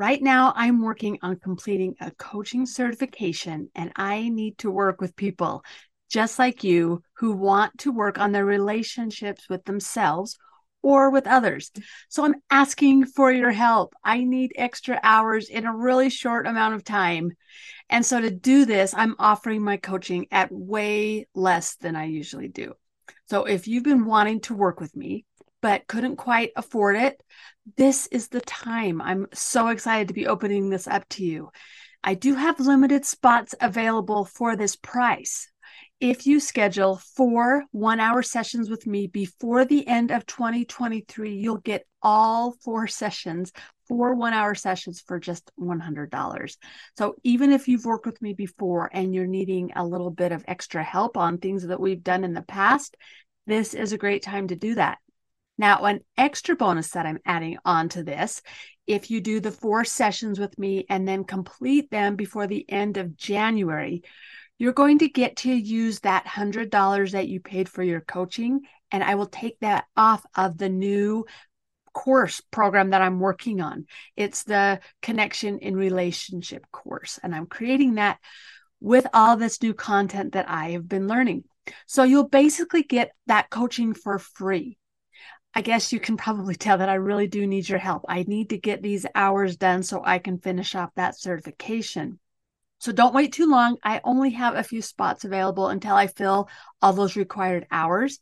Right now, I'm working on completing a coaching certification, and I need to work with people just like you who want to work on their relationships with themselves or with others. So I'm asking for your help. I need extra hours in a really short amount of time. And so to do this, I'm offering my coaching at way less than I usually do. So if you've been wanting to work with me, but couldn't quite afford it, this is the time. I'm so excited to be opening this up to you. I do have limited spots available for this price if you schedule four one hour sessions with me before the end of 2023, you'll get all four sessions, four one hour sessions for just $100. So even if you've worked with me before and you're needing a little bit of extra help on things that we've done in the past, this is a great time to do that. Now, an extra bonus that I'm adding on to this, if you do the four sessions with me and then complete them before the end of January, you're going to get to use that $100 that you paid for your coaching, and I will take that off of the new course program that I'm working on. It's the connection in relationship course, and I'm creating that with all this new content that I have been learning. So you'll basically get that coaching for free. I guess you can probably tell that I really do need your help. I need to get these hours done so I can finish off that certification. So don't wait too long. I only have a few spots available until I fill all those required hours.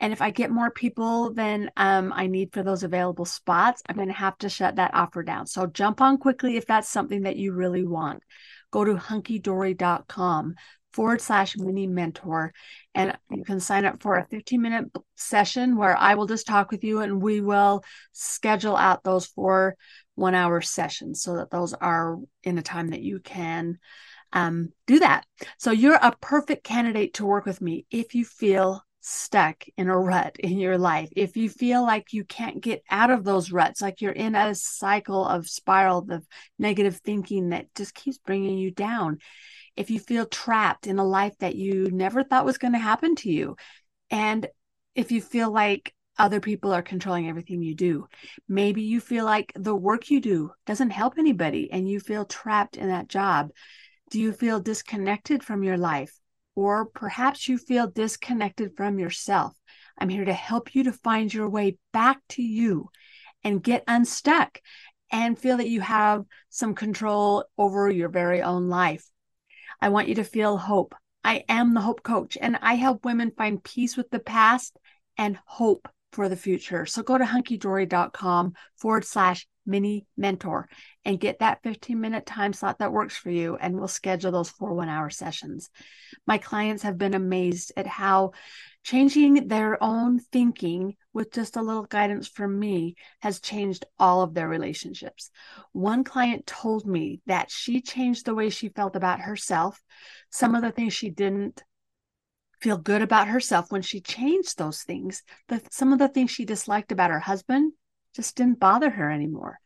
And if I get more people than um, I need for those available spots, I'm going to have to shut that offer down. So jump on quickly if that's something that you really want. Go to hunkeedori.com forward slash mini mentor. And you. can sign up for a 15 minute session where I will just talk with you and we will schedule out those four one hour sessions so that those are in a time that you can um, do that. So you're a perfect candidate to work with me if you feel stuck in a rut in your life, if you feel like you can't get out of those ruts, like you're in a cycle of spiral of negative thinking that just keeps bringing you down, if you feel trapped in a life that you never thought was going to happen to you, and if you feel like other people are controlling everything you do. Maybe you feel like the work you do doesn't help anybody and you feel trapped in that job. Do you feel disconnected from your life? Or perhaps you feel disconnected from yourself. I'm here to help you to find your way back to you and get unstuck and feel that you have some control over your very own life. I want you to feel hope. I am the hope coach and I help women find peace with the past and hope for the future. So go to hunkeedori.com forward slash mini mentor and get that 15 minute time slot that works for you. And we'll schedule those four one hour sessions. My clients have been amazed at how changing their own thinking with just a little guidance from me has changed all of their relationships. One client told me that she changed the way she felt about herself, some of the things she didn't feel good about herself when she changed those things. That some of the things she disliked about her husband just didn't bother her anymore.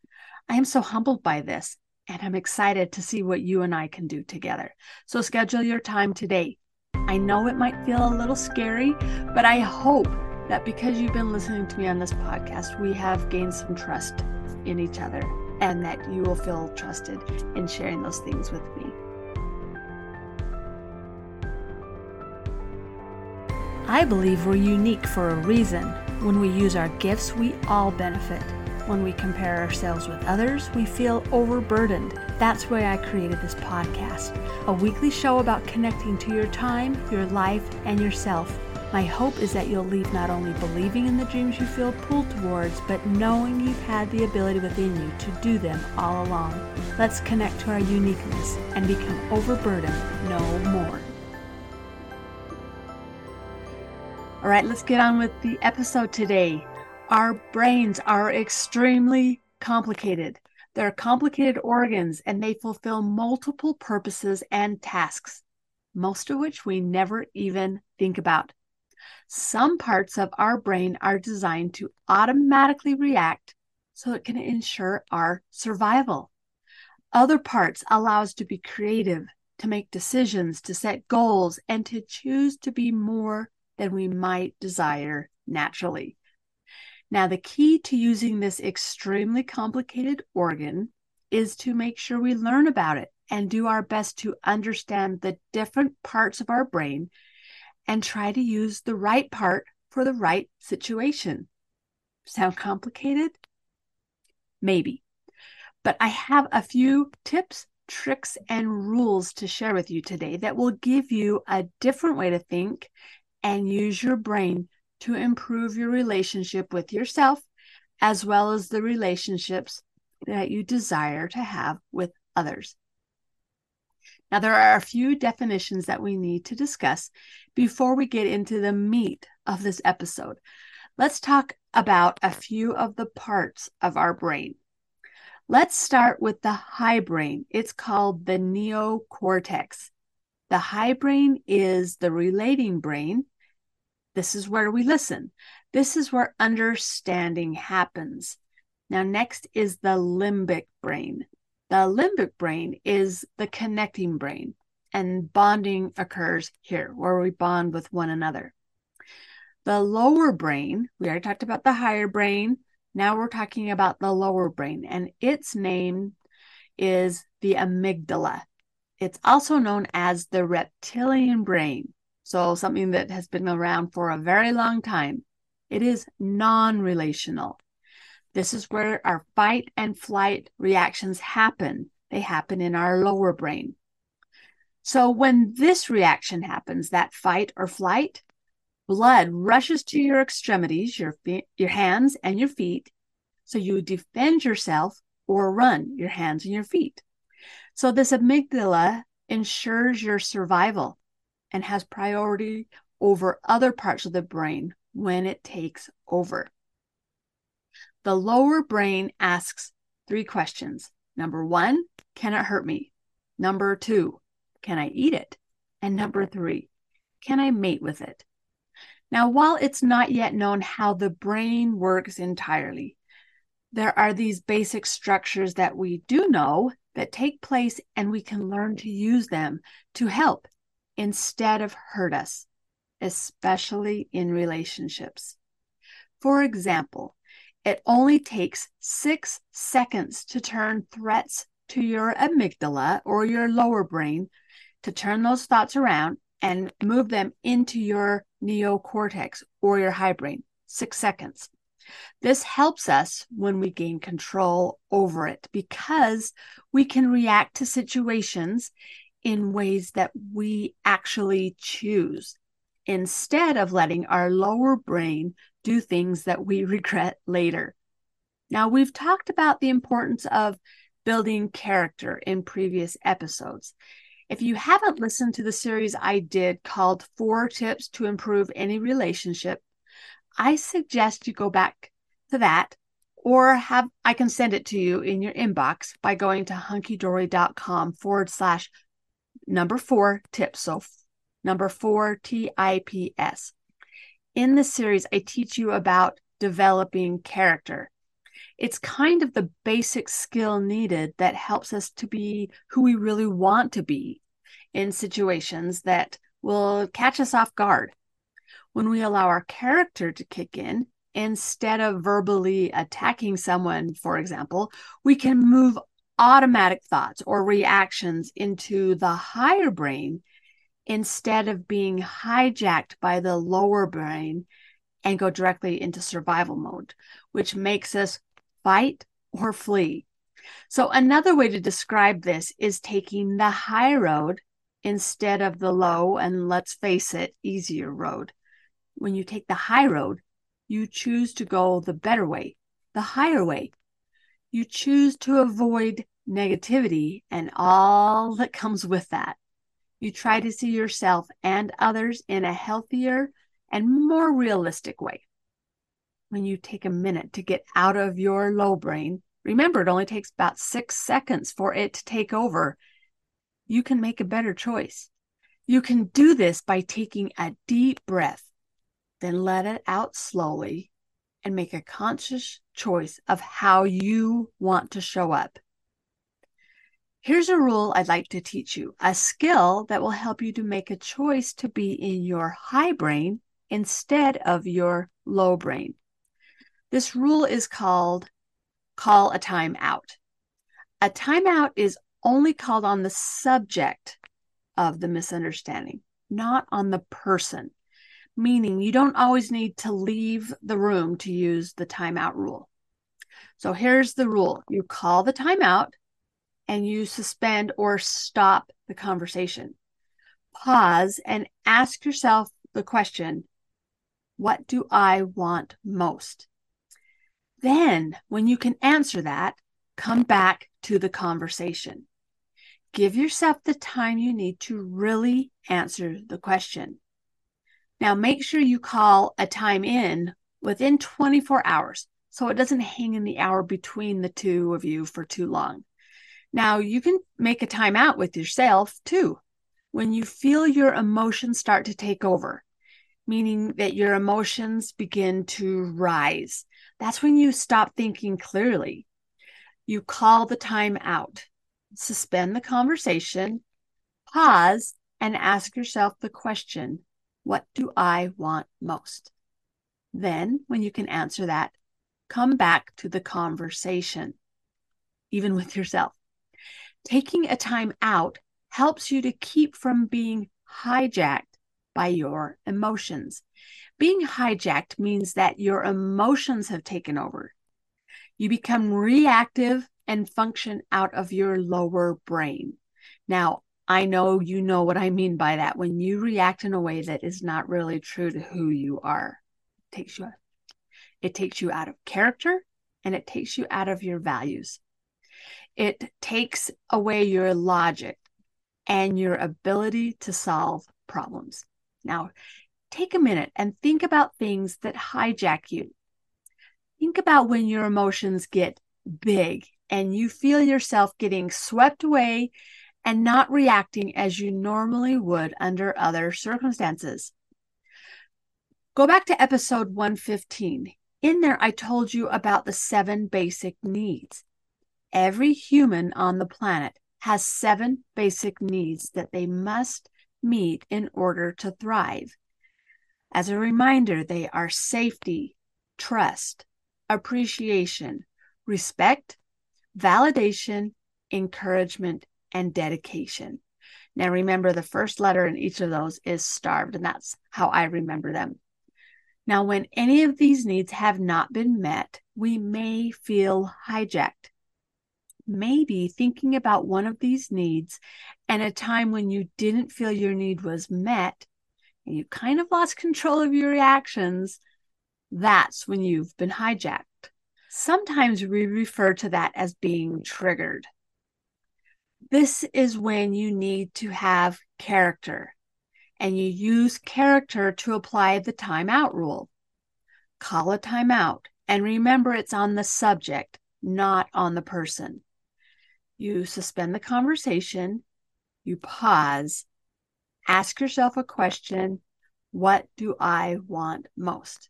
I am so humbled by this, and I'm excited to see what you and I can do together. So schedule your time today. I know it might feel a little scary, but I hope that because you've been listening to me on this podcast, we have gained some trust in each other and that you will feel trusted in sharing those things with me. I believe we're unique for a reason. When we use our gifts, we all benefit. When we compare ourselves with others, we feel overburdened. That's why I created this podcast a weekly show about connecting to your time, your life, and yourself. My hope is that you'll leave not only believing in the dreams you feel pulled towards, but knowing you've had the ability within you to do them all along. Let's connect to our uniqueness and become overburdened no more. All right, let's get on with the episode today. Our brains are extremely complicated. They're complicated organs and they fulfill multiple purposes and tasks, most of which we never even think about. Some parts of our brain are designed to automatically react so it can ensure our survival. Other parts allow us to be creative, to make decisions, to set goals, and to choose to be more than we might desire naturally. Now, the key to using this extremely complicated organ is to make sure we learn about it and do our best to understand the different parts of our brain and try to use the right part for the right situation. Sound complicated? Maybe. But I have a few tips, tricks, and rules to share with you today that will give you a different way to think and use your brain to improve your relationship with yourself as well as the relationships that you desire to have with others. Now, there are a few definitions that we need to discuss before we get into the meat of this episode. Let's talk about a few of the parts of our brain. Let's start with the high brain. It's called the neocortex. The high brain is the relating brain. This is where we listen. This is where understanding happens. Now, next is the limbic brain. The limbic brain is the connecting brain, and bonding occurs here where we bond with one another. The lower brain, we already talked about the higher brain. Now we're talking about the lower brain, and its name is the amygdala. It's also known as the reptilian brain. So, something that has been around for a very long time. It is non relational. This is where our fight and flight reactions happen. They happen in our lower brain. So when this reaction happens, that fight or flight, blood rushes to your extremities, your your hands and your feet. So you defend yourself or run your hands and your feet. So this amygdala ensures your survival and has priority over other parts of the brain when it takes over. The lower brain asks three questions. Number one, can it hurt me? Number two, can I eat it? And number three, can I mate with it? Now, while it's not yet known how the brain works entirely, there are these basic structures that we do know that take place, and we can learn to use them to help instead of hurt us, especially in relationships. For example, it only takes six seconds to turn threats to your amygdala or your lower brain to turn those thoughts around and move them into your neocortex or your high brain. Six seconds. This helps us when we gain control over it because we can react to situations in ways that we actually choose instead of letting our lower brain do things that we regret later. Now, we've talked about the importance of building character in previous episodes. If you haven't listened to the series I did called Four Tips to Improve Any Relationship, I suggest you go back to that or have I can send it to you in your inbox by going to hunkeedori.com forward slash number four tips. So number four T I P S in this series, I teach you about developing character. It's kind of the basic skill needed that helps us to be who we really want to be in situations that will catch us off guard. When we allow our character to kick in, instead of verbally attacking someone, for example, we can move automatic thoughts or reactions into the higher brain instead of being hijacked by the lower brain and go directly into survival mode, which makes us fight or flee. So, another way to describe this is taking the high road instead of the low and let's face it, easier road. When you take the high road, you choose to go the better way, the higher way. You choose to avoid negativity and all that comes with that. You try to see yourself and others in a healthier and more realistic way. When you take a minute to get out of your low brain, remember it only takes about six seconds for it to take over. You can make a better choice. You can do this by taking a deep breath, then let it out slowly and make a conscious choice of how you want to show up. Here's a rule I'd like to teach you a skill that will help you to make a choice to be in your high brain instead of your low brain. This rule is called call a time out. A timeout is only called on the subject of the misunderstanding, not on the person, meaning you don't always need to leave the room to use the timeout rule. So here's the rule you call the timeout and you suspend or stop the conversation. Pause and ask yourself the question What do I want most? Then, when you can answer that, come back to the conversation. Give yourself the time you need to really answer the question. Now, make sure you call a time in within 24 hours so it doesn't hang in the hour between the two of you for too long. Now, you can make a timeout with yourself too. When you feel your emotions start to take over, meaning that your emotions begin to rise, that's when you stop thinking clearly. You call the time out, suspend the conversation, pause, and ask yourself the question What do I want most? Then, when you can answer that, come back to the conversation, even with yourself. Taking a time out helps you to keep from being hijacked by your emotions. Being hijacked means that your emotions have taken over. You become reactive and function out of your lower brain. Now, I know you know what I mean by that. When you react in a way that is not really true to who you are, it takes you it takes you out of character and it takes you out of your values. It takes away your logic and your ability to solve problems. Now, take a minute and think about things that hijack you. Think about when your emotions get big and you feel yourself getting swept away and not reacting as you normally would under other circumstances. Go back to episode 115. In there, I told you about the seven basic needs. Every human on the planet has seven basic needs that they must meet in order to thrive. As a reminder, they are safety, trust, appreciation, respect, validation, encouragement, and dedication. Now, remember the first letter in each of those is starved, and that's how I remember them. Now, when any of these needs have not been met, we may feel hijacked maybe thinking about one of these needs and a time when you didn't feel your need was met and you kind of lost control of your reactions, that's when you've been hijacked. Sometimes we refer to that as being triggered. This is when you need to have character and you use character to apply the timeout rule. Call a timeout and remember it's on the subject, not on the person you suspend the conversation, you pause, ask yourself a question What do I want most?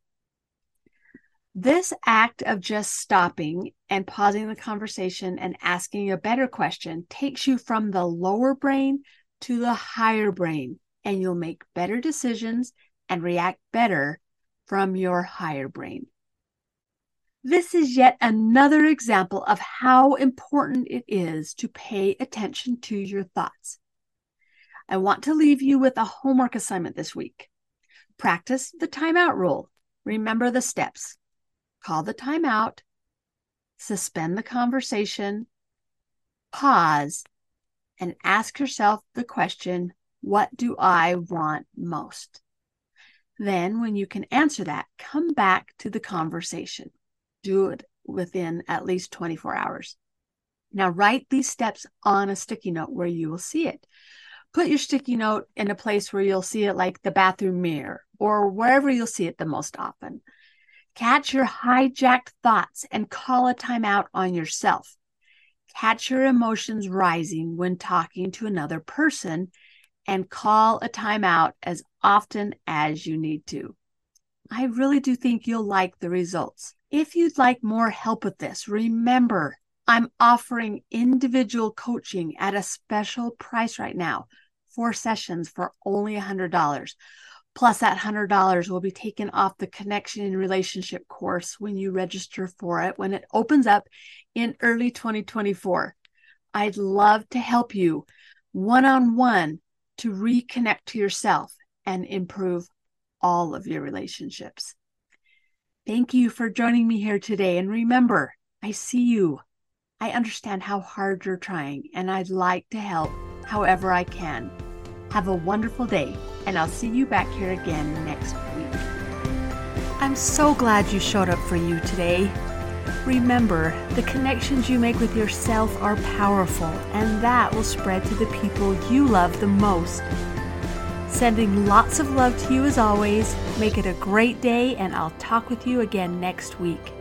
This act of just stopping and pausing the conversation and asking a better question takes you from the lower brain to the higher brain, and you'll make better decisions and react better from your higher brain. This is yet another example of how important it is to pay attention to your thoughts. I want to leave you with a homework assignment this week. Practice the timeout rule. Remember the steps. Call the timeout, suspend the conversation, pause, and ask yourself the question What do I want most? Then, when you can answer that, come back to the conversation do it within at least 24 hours. Now, write these steps on a sticky note where you will see it. Put your sticky note in a place where you'll see it, like the bathroom mirror or wherever you'll see it the most often. Catch your hijacked thoughts and call a timeout on yourself. Catch your emotions rising when talking to another person and call a timeout as often as you need to. I really do think you'll like the results. If you'd like more help with this, remember I'm offering individual coaching at a special price right now, four sessions for only $100. Plus, that $100 will be taken off the connection and relationship course when you register for it when it opens up in early 2024. I'd love to help you one on one to reconnect to yourself and improve all of your relationships. Thank you for joining me here today. And remember, I see you. I understand how hard you're trying, and I'd like to help however I can. Have a wonderful day, and I'll see you back here again next week. I'm so glad you showed up for you today. Remember, the connections you make with yourself are powerful, and that will spread to the people you love the most. Sending lots of love to you as always. Make it a great day, and I'll talk with you again next week.